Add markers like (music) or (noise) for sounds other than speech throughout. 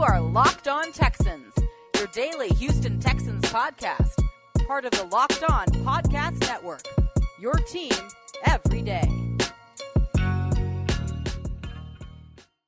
You are Locked On Texans, your daily Houston Texans podcast, part of the Locked On Podcast Network. Your team every day.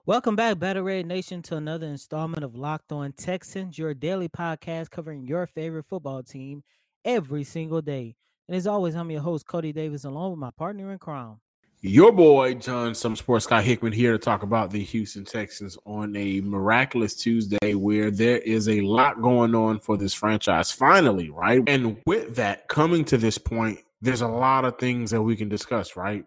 Welcome back, Battle Red Nation, to another installment of Locked On Texans, your daily podcast covering your favorite football team every single day. And as always, I'm your host, Coty Davis, along with my partner in crime, your boy John, some sports guy Hickman here to talk about the Houston Texans on a miraculous Tuesday where there is a lot going on for this franchise. Finally, right? And with that coming to this point, there's a lot of things that we can discuss, right?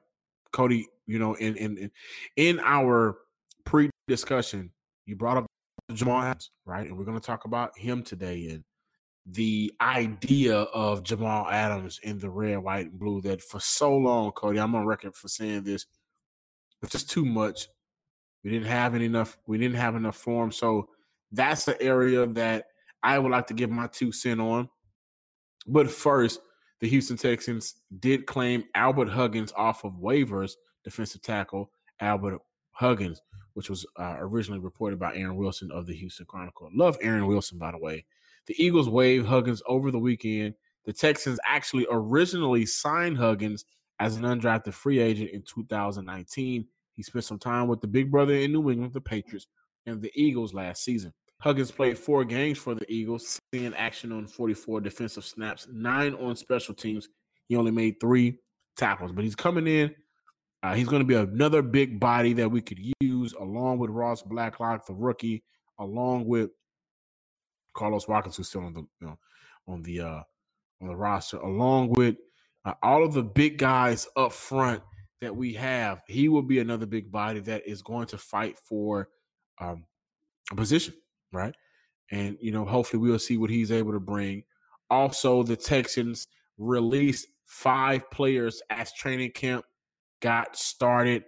Coty, you know, in in in our pre-discussion, you brought up Jamal Adams, right? And we're going to talk about him today and the idea of Jamal Adams in the red, white, and blue that for so long, Coty, I'm on record for saying this. It's just too much. We didn't have enough. We didn't have enough form. So that's the area that I would like to give my two cent on. But first, the Houston Texans did claim Albert Huggins off of waivers, defensive tackle Albert Huggins, which was uh, originally reported by Aaron Wilson of the Houston Chronicle. Love Aaron Wilson, by the way. The Eagles waived Huggins over the weekend. The Texans actually originally signed Huggins as an undrafted free agent in 2019. He spent some time with the big brother in New England, the Patriots, and the Eagles last season. Huggins played four games for the Eagles, seeing action on 44 defensive snaps, nine on special teams. He only made three tackles, but he's coming in. Uh, he's going to be another big body that we could use, along with Ross Blacklock, the rookie, along with Carlos Watkins, who's still on the you know, on the uh, on the roster, along with uh, all of the big guys up front that we have. He will be another big body that is going to fight for um, a position, right? And you know, hopefully, we'll see what he's able to bring. Also, the Texans released five players as training camp got started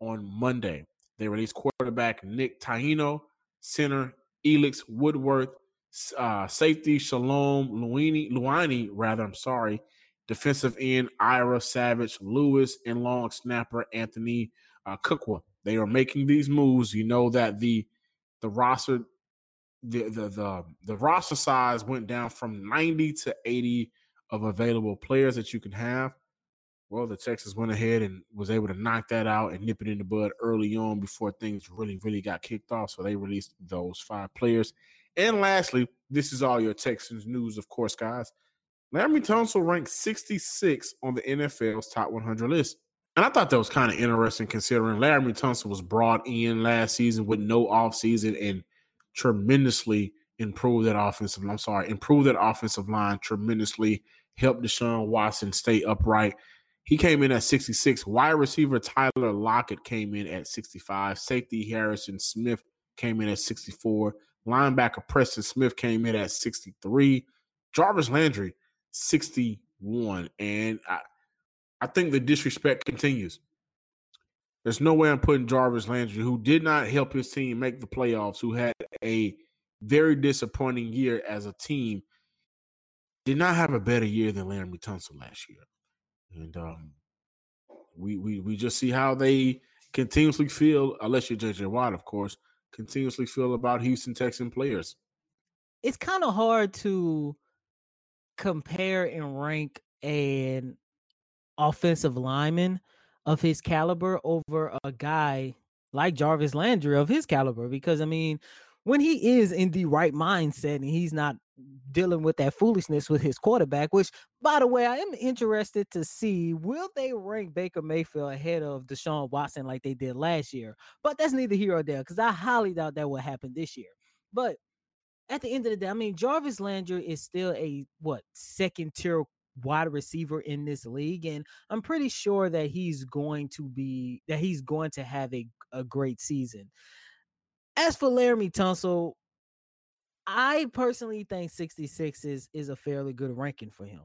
on Monday. They released quarterback Nick Tiano, center Elix Woodworth, uh, safety Shalom Luini, Luani, rather, I'm sorry, defensive end Ira Savage Lewis, and long snapper Anthony uh. They are making these moves. You know that the the roster the, the the the roster size went down from 90 to 80 of available players that you can have. Well, the Texas went ahead and was able to knock that out and nip it in the bud early on before things really, really got kicked off. So they released those five players. And lastly, this is all your Texans news, of course, guys. Laremy Tunsil ranked 66 on the NFL's top 100 list. And I thought that was kind of interesting considering Laremy Tunsil was brought in last season with no offseason and tremendously improved that offensive I'm sorry, improved that offensive line tremendously, helped Deshaun Watson stay upright. He came in at 66. Wide receiver Tyler Lockett came in at 65. Safety Harrison Smith came in at 64. Linebacker Preston Smith came in at 63. Jarvis Landry, 61. And I, I think the disrespect continues. There's no way I'm putting Jarvis Landry, who did not help his team make the playoffs, who had a very disappointing year as a team, did not have a better year than Laremy Tunsil last year. And um, we we we just see how they continuously feel, unless you're JJ Watt, of course, continuously feel about Houston Texan players? It's kind of hard to compare and rank an offensive lineman of his caliber over a guy like Jarvis Landry of his caliber because I mean when he is in the right mindset and he's not dealing with that foolishness with his quarterback, which by the way, I am interested to see will they rank Baker Mayfield ahead of Deshaun Watson like they did last year. But that's neither here or there because I highly doubt that will happen this year. But at the end of the day, I mean Jarvis Landry is still a what second tier wide receiver in this league, and I'm pretty sure that he's going to be that he's going to have a, a great season. As for Laremy Tunsil, I personally think 66 is is a fairly good ranking for him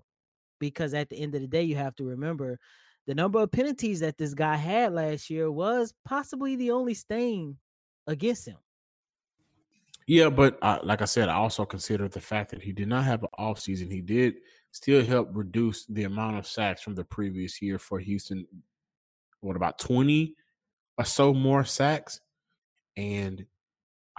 because at the end of the day, you have to remember the number of penalties that this guy had last year was possibly the only stain against him. Yeah, but uh, like I said, I also consider the fact that he did not have an offseason. He did still help reduce the amount of sacks from the previous year for Houston. What about 20 or so more sacks? And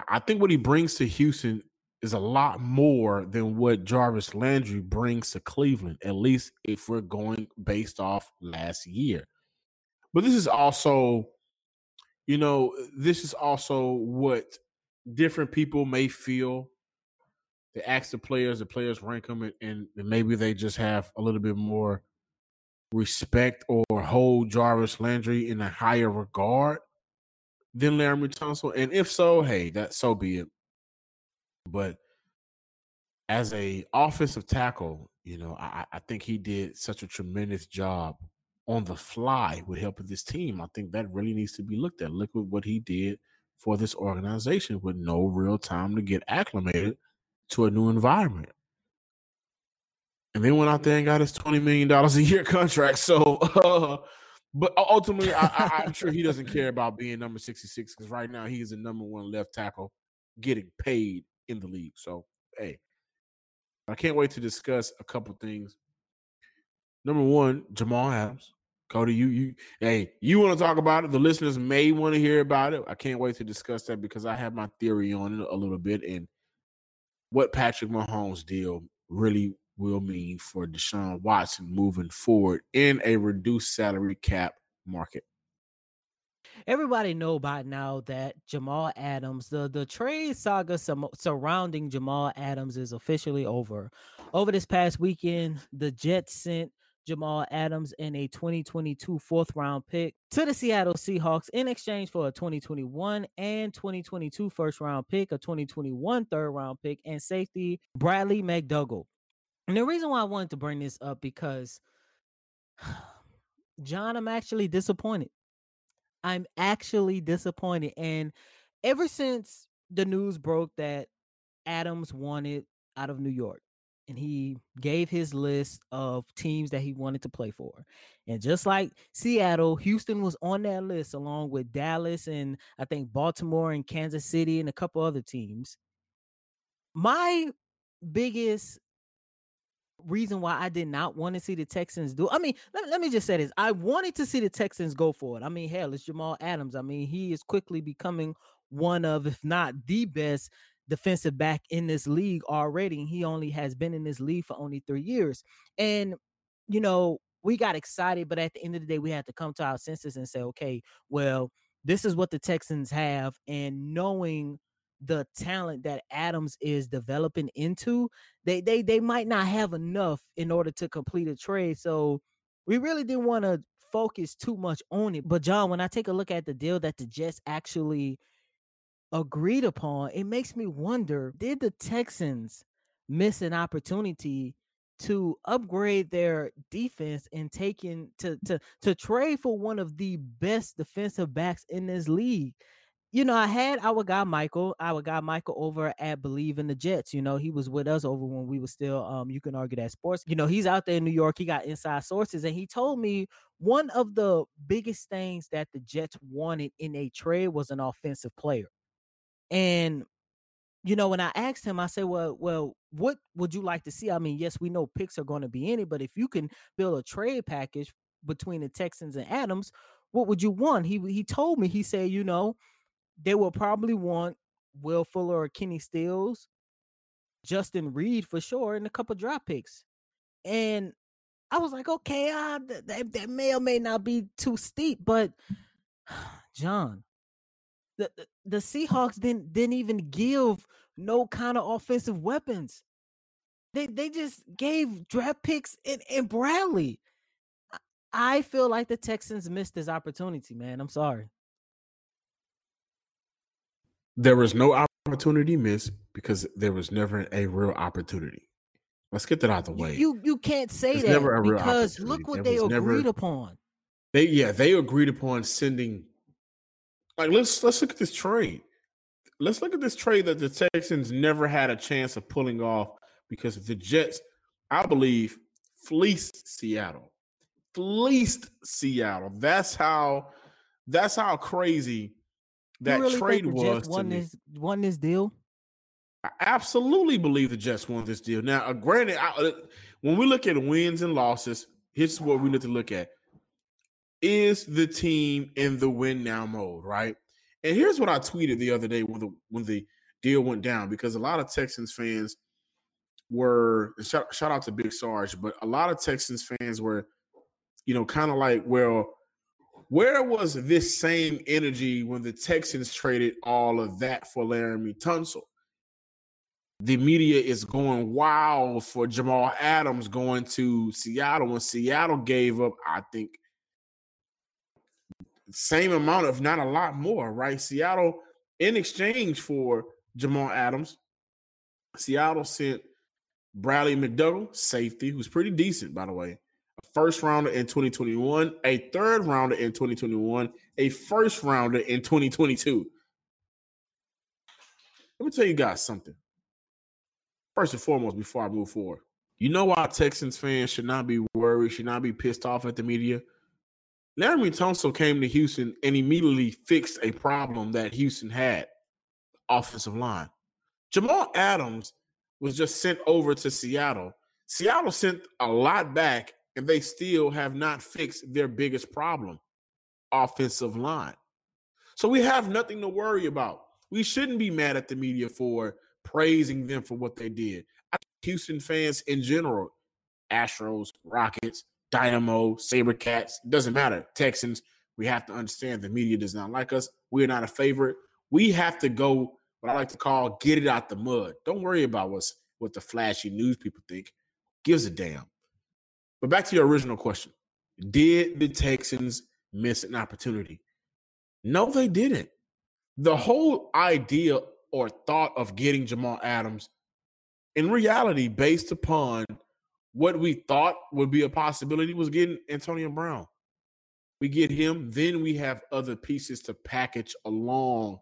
I think what he brings to Houston is a lot more than what Jarvis Landry brings to Cleveland, at least if we're going based off last year. But this is also, you know, this is also what different people may feel. They ask the players, the players rank them, and, and maybe they just have a little bit more respect or hold Jarvis Landry in a higher regard than Laremy Tunsil. And if so, hey, that so be it. But as a offensive tackle, you know, I, I think he did such a tremendous job on the fly with helping this team. I think that really needs to be looked at. Look at what he did for this organization with no real time to get acclimated to a new environment. And then went out there and got his $20 million a year (laughs) contract. So, uh, but ultimately, I, am sure he doesn't care about being number 66 because right now he is the number one left tackle getting paid in the league. So, hey, I can't wait to discuss a couple things. Number one, Jamal Adams. Coty, you you hey, you want to talk about it? The listeners may want to hear about it. I can't wait to discuss that because I have my theory on it a little bit and what Patrick Mahomes deal really will mean for Deshaun Watson moving forward in a reduced salary cap market everybody know by now that Jamal Adams, the the trade saga surrounding Jamal Adams is officially over. Over this past weekend, the Jets sent Jamal Adams and a 2022 fourth round pick to the Seattle Seahawks in exchange for a 2021 and 2022 first round pick, a 2021 third round pick, and safety Bradley McDougald. And the reason why I wanted to bring this up because (sighs) John, I'm actually disappointed. I'm actually disappointed. And ever since the news broke that Adams wanted out of New York, and he gave his list of teams that he wanted to play for. And just like Seattle, Houston was on that list along with Dallas and I think Baltimore and Kansas City and a couple other teams. My biggest reason why I did not want to see the Texans do. I mean, let, let me just say this. I wanted to see the Texans go for it. I mean, hell, it's Jamal Adams. I mean, he is quickly becoming one of, if not the best defensive back in this league already. He only has been in this league for only three years. And, you know, we got excited, but at the end of the day, we had to come to our senses and say, okay, well, this is what the Texans have. And knowing the talent that Adams is developing into, they they they might not have enough in order to complete a trade. So we really didn't want to focus too much on it. But John, when I take a look at the deal that the Jets actually agreed upon, it makes me wonder, did the Texans miss an opportunity to upgrade their defense and taking to to to trade for one of the best defensive backs in this league? You know, I had our guy Michael, our guy Michael over at Believe in the Jets. You know, he was with us over when we were still um, you can argue that sports. You know, he's out there in New York, he got inside sources, and he told me one of the biggest things that the Jets wanted in a trade was an offensive player. And you know, when I asked him, I said, Well, well, what would you like to see? I mean, yes, we know picks are going to be in it, but if you can build a trade package between the Texans and Adams, what would you want? He he told me, he said, you know, they will probably want Will Fuller or Kenny Stills, Justin Reid for sure, and a couple drop picks. And I was like, okay, uh, that, that may or may not be too steep, but (sighs) John, the, the, the Seahawks didn't didn't even give no kind of offensive weapons. They they just gave draft picks and, in Bradley. I feel like the Texans missed this opportunity, man. I'm sorry. There was no opportunity missed because there was never a real opportunity. Let's get that out of the way. You you can't say There's that never a real because look what there they agreed never, upon. They yeah they agreed upon sending. Like let's let's look at this trade. Let's look at this trade that the Texans never had a chance of pulling off because the Jets, I believe, fleeced Seattle. Fleeced Seattle. That's how. That's how crazy that really trade was won this me. won this deal. I absolutely believe the Jets won this deal. Now, uh, granted, I, uh, when we look at wins and losses, here's what we need to look at: is the team in the win now mode, right? And here's what I tweeted the other day when the when the deal went down because a lot of Texans fans were shout, shout out to Big Sarge, but a lot of Texans fans were, you know, kind of like, well, where was this same energy when the Texans traded all of that for Laremy Tunsil? The media is going wild for Jamal Adams going to Seattle when Seattle gave up, I think, same amount, if not a lot more, right? Seattle, in exchange for Jamal Adams, Seattle sent Bradley McDougald, safety, who's pretty decent, by the way, first rounder in 2021, a third rounder in 2021, a first rounder in 2022. Let me tell you guys something. First and foremost, before I move forward, you know why Texans fans should not be worried, should not be pissed off at the media? Laremy Tunsil came to Houston and immediately fixed a problem that Houston had offensive line. Jamal Adams was just sent over to Seattle. Seattle sent a lot back, and they still have not fixed their biggest problem offensive line. So we have nothing to worry about. We shouldn't be mad at the media for praising them for what they did. Houston fans in general, Astros, Rockets, Dynamo, Sabercats, doesn't matter. Texans, we have to understand the media does not like us. We're not a favorite. We have to go what I like to call get it out the mud. Don't worry about what's what the flashy news people think. Gives a damn. But back to your original question. Did the Texans miss an opportunity? No, they didn't. The whole idea or thought of getting Jamal Adams in reality based upon what we thought would be a possibility was getting Antonio Brown. We get him, then we have other pieces to package along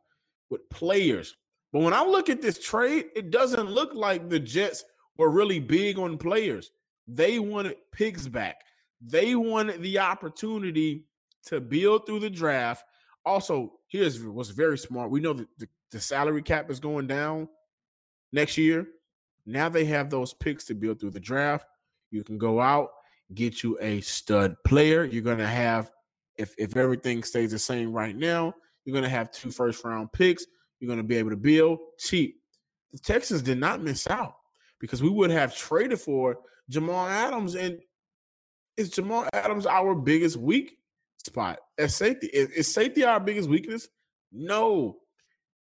with players. But when I look at this trade, it doesn't look like the Jets were really big on players. They wanted picks back. They wanted the opportunity to build through the draft. Also, here's what's very smart. We know that the, the salary cap is going down next year. Now they have those picks to build through the draft. You can go out, get you a stud player. You're going to have, if, if everything stays the same right now, you're going to have two first round picks. You're going to be able to build cheap. The Texans did not miss out because we would have traded for Jamal Adams. And is Jamal Adams our biggest weak spot at safety? Is, is safety our biggest weakness? No.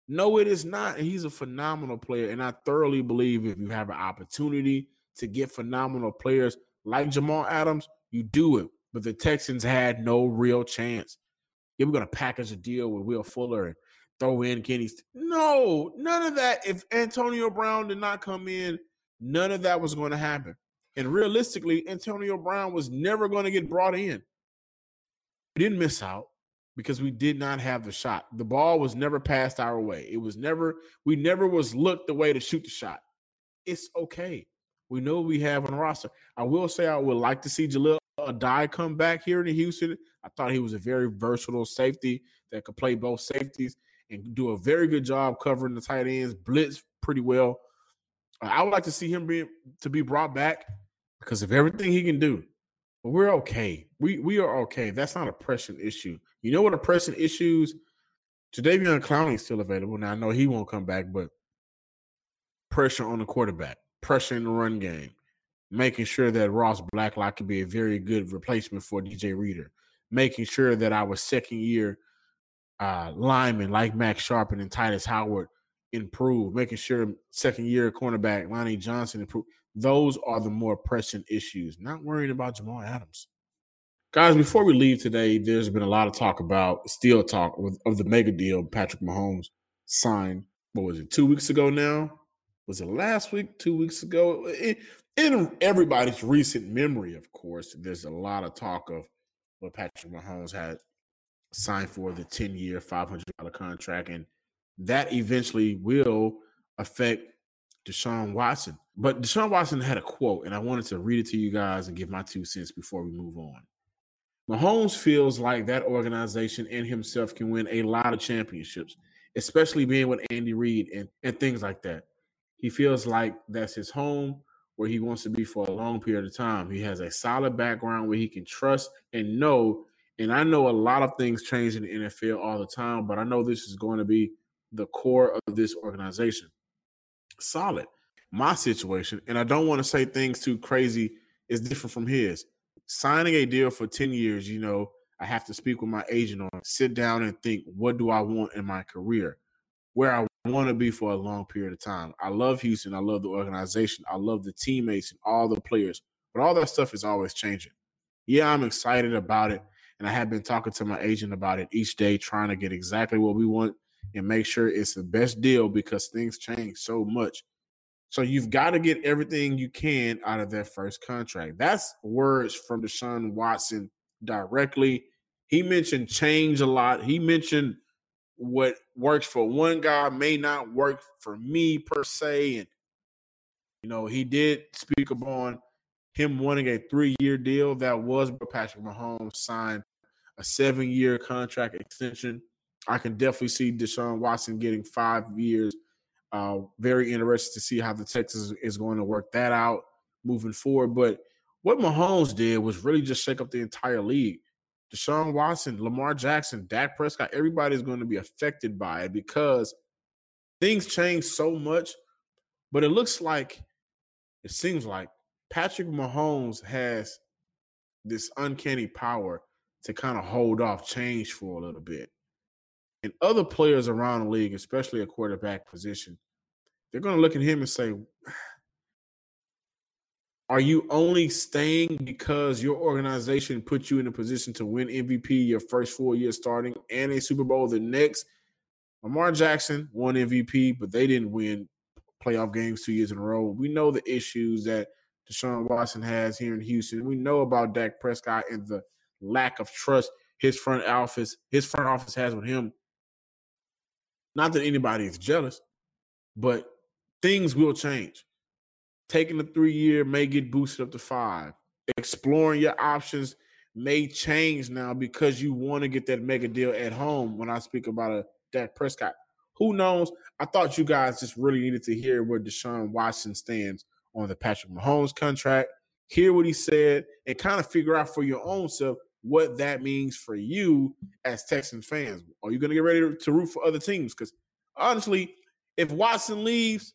No, it is not. And he's a phenomenal player. And I thoroughly believe if you have an opportunity to get phenomenal players like Jamal Adams, you do it. But the Texans had no real chance. Yeah, we're gonna package a deal with Will Fuller and throw in Kenny. No, none of that. If Antonio Brown did not come in, none of that was going to happen. And realistically, Antonio Brown was never going to get brought in. We didn't miss out because we did not have the shot. The ball was never passed our way. It was never, we never was looked the way to shoot the shot. It's okay. We know we have on the roster. I will say I would like to see Jahleel Addae come back here in Houston. I thought he was a very versatile safety that could play both safeties and do a very good job covering the tight ends, blitz pretty well. I would like to see him be to be brought back because of everything he can do. But we're okay. We we are okay. That's not a pressing issue. You know what a pressing issues? Jadeveon Clowney is still available. Now I know he won't come back, but pressure on the quarterback pressure in the run game, making sure that Ross Blacklock could be a very good replacement for DJ Reader, making sure that our second year uh, linemen like Max Scharping and Tytus Howard improve, making sure second year cornerback Lonnie Johnson improve. Those are the more pressing issues, not worrying about Jamal Adams. Guys, before we leave today, there's been a lot of talk about, still talk of the mega deal Patrick Mahomes signed, what was it, two weeks ago now? was it last week, two weeks ago? In everybody's recent memory, of course, there's a lot of talk of what Patrick Mahomes had signed for the 10 year, $500 contract. And that eventually will affect Deshaun Watson. But Deshaun Watson had a quote, and I wanted to read it to you guys and give my two cents before we move on. Mahomes feels like that organization and himself can win a lot of championships, especially being with Andy Reid and, and things like that. He feels like that's his home where he wants to be for a long period of time. He has a solid background where he can trust and know And I know a lot of things change in the NFL all the time, but I know this is going to be the core of this organization. Solid. My situation, and I don't want to say things too crazy, is different from his. Signing a deal for 10 years, you know, I have to speak with my agent on, sit down and think, what do I want in my career? Where I want to be for a long period of time. I love Houston. I love the organization. I love the teammates and all the players. But all that stuff is always changing. Yeah, I'm excited about it. And I have been talking to my agent about it each day, trying to get exactly what we want and make sure it's the best deal because things change so much. So you've got to get everything you can out of that first contract. That's words from Deshaun Watson directly. He mentioned change a lot. He mentioned what works for one guy may not work for me per se. And you know, he did speak upon him wanting a three-year deal. That was Patrick Mahomes signed a seven-year contract extension. I can definitely see Deshaun Watson getting five years. Uh, very interested to see how the Texans is going to work that out moving forward. But what Mahomes did was really just shake up the entire league. Deshaun Watson, Lamar Jackson, Dak Prescott, everybody's going to be affected by it because things change so much. But it looks like, it seems like Patrick Mahomes has this uncanny power to kind of hold off change for a little bit. And other players around the league, especially a quarterback position, they're going to look at him and say, are you only staying because your organization put you in a position to win MVP your first four years starting and a Super Bowl the next? Lamar Jackson won MVP, but they didn't win playoff games two years in a row. We know the issues that Deshaun Watson has here in Houston. We know about Dak Prescott and the lack of trust his front office, his front office has with him. Not that anybody is jealous, but things will change taking the three year may get boosted up to five. Exploring your options may change now because you want to get that mega deal at home. When I speak about a Dak Prescott, who knows? I thought you guys just really needed to hear where Deshaun Watson stands on the Patrick Mahomes contract, hear what he said, and kind of figure out for your own self what that means for you as Texans fans. Are you going to get ready to root for other teams? Because honestly, if Watson leaves,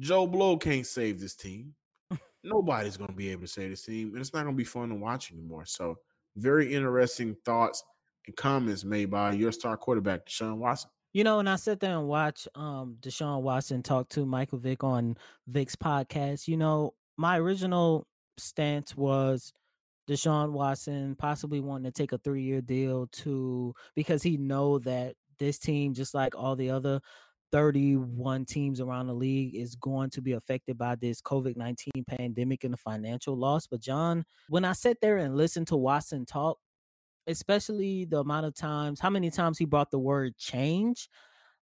Joe Blow can't save this team. (laughs) Nobody's going to be able to save this team, and it's not going to be fun to watch anymore. So, very interesting thoughts and comments made by your star quarterback, Deshaun Watson. You know, and I sat there and watched um, Deshaun Watson talk to Michael Vick on Vick's podcast. You know, my original stance was Deshaun Watson possibly wanting to take a three year deal to because he know that this team, just like all the other 31 teams around the league is going to be affected by this COVID 19 pandemic and the financial loss. But, John, when I sat there and listened to Watson talk, especially the amount of times, how many times he brought the word change,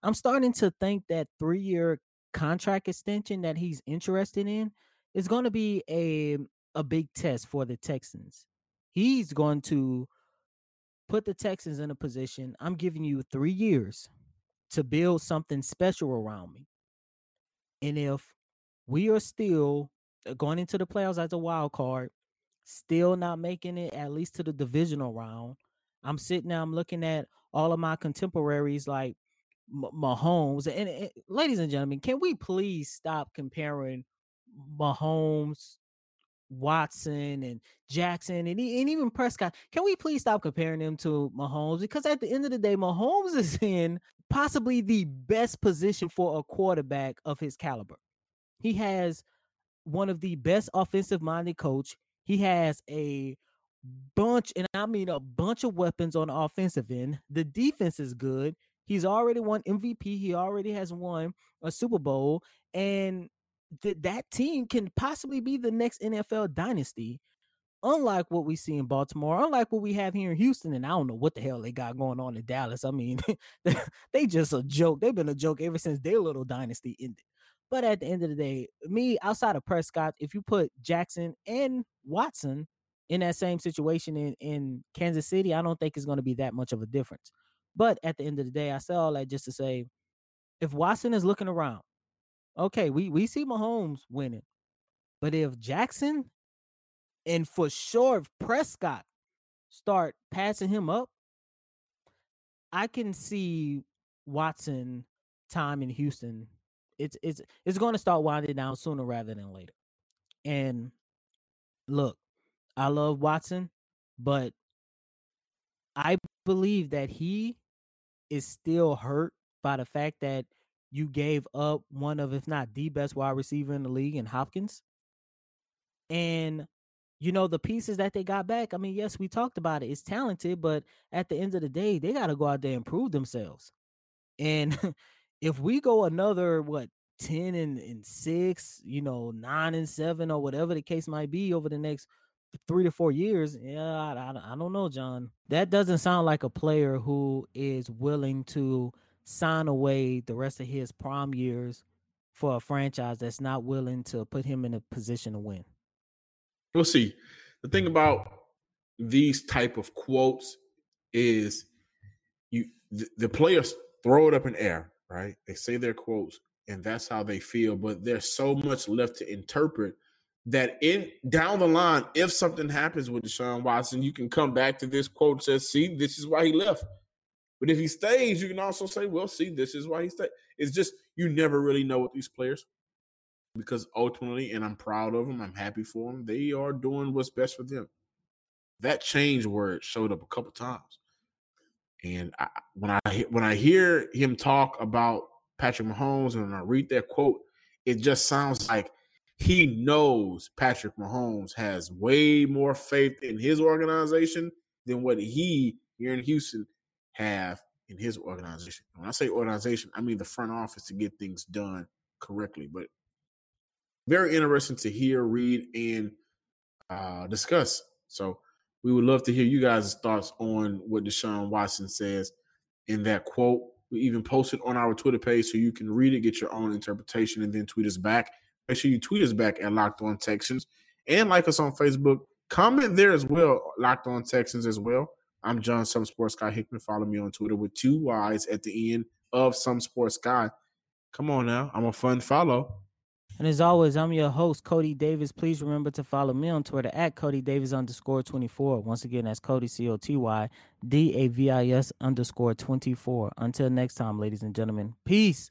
I'm starting to think that three year contract extension that he's interested in is going to be a, a big test for the Texans. He's going to put the Texans in a position. I'm giving you three years to build something special around me. And if we are still uh, going into the playoffs as a wild card, still not making it at least to the divisional round, I'm sitting there, I'm looking at all of my contemporaries like Mahomes. And, and ladies and gentlemen, can we please stop comparing Mahomes Watson and Jackson and, and even Prescott. Can we please stop comparing them to Mahomes? Because at the end of the day, Mahomes (laughs) is in possibly the best position for a quarterback of his caliber. He has one of the best offensive minded coach. He has a bunch, and I mean a bunch of weapons on the offensive end. The defense is good. He's already won MVP. He already has won a Super Bowl. And that that team can possibly be the next NFL dynasty. Unlike what we see in Baltimore, unlike what we have here in Houston, and I don't know what the hell they got going on in Dallas. I mean, (laughs) they just a joke. They've been a joke ever since their little dynasty ended. But at the end of the day, me outside of Prescott, if you put Jackson and Watson in that same situation in, in Kansas City, I don't think it's going to be that much of a difference. But at the end of the day, I say all that just to say if Watson is looking around Okay, we we see Mahomes winning, but if Jackson and for sure if Prescott start passing him up, I can see Watson time in Houston. It's it's it's going to start winding down sooner rather than later. And look, I love Watson, but I believe that he is still hurt by the fact that you gave up one of, if not the best wide receiver in the league in Hopkins. And you know, the pieces that they got back, I mean, yes, we talked about it. It's talented, but at the end of the day, they got to go out there and prove themselves. And (laughs) if we go another, what, 10 and, and 6, you know, 9 and 7, or whatever the case might be over the next three to four years, yeah, I, I, I don't know, John. That doesn't sound like a player who is willing to sign away the rest of his prime years for a franchise that's not willing to put him in a position to win. We'll see. The thing mm. about these type of quotes is you the, the players throw it up in air, right? They say their quotes and that's how they feel, but there's so much left to interpret that in down the line, if something happens with Deshaun Watson, you can come back to this quote and say, see, this is why he left. But if he stays, you can also say, well, see, this is why he stayed. It's just you never really know with these players because ultimately, and I'm proud of them, I'm happy for them, they are doing what's best for them. That change word showed up a couple times. And I, when I when I hear him talk about Patrick Mahomes and I read that quote, it just sounds like he knows Patrick Mahomes has way more faith in his organization than what he here in Houston have in his organization. When I say organization, I mean the front office to get things done correctly. But very interesting to hear, read, and uh, discuss. So we would love to hear you guys' thoughts on what Deshaun Watson says in that quote. We even posted on our Twitter page so you can read it, get your own interpretation, and then tweet us back. Make sure you tweet us back at Locked On Texans and like us on Facebook. Comment there as well, Locked On Texans as well. I'm John Some Sports Guy Hickman. Follow me on Twitter with two Y's at the end of Some Sports Guy. Come on now, I'm a fun follow. And as always, I'm your host, Coty Davis. Please remember to follow me on Twitter at Coty Davis underscore 24. Once again, that's Coty, C O T Y D A V I S underscore 24. Until next time, ladies and gentlemen, peace.